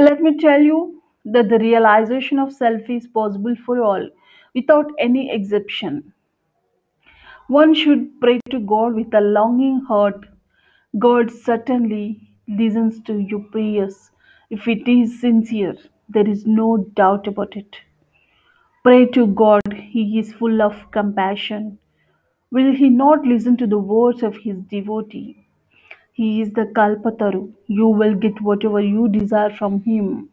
Let me tell you that the realization of self is possible for all, without any exception. One should pray to God with a longing heart. God certainly listens to your prayers if it is sincere. There is no doubt about it. Pray to God, He is full of compassion. Will He not listen to the words of His devotee? He is the Kalpataru. You will get whatever you desire from Him.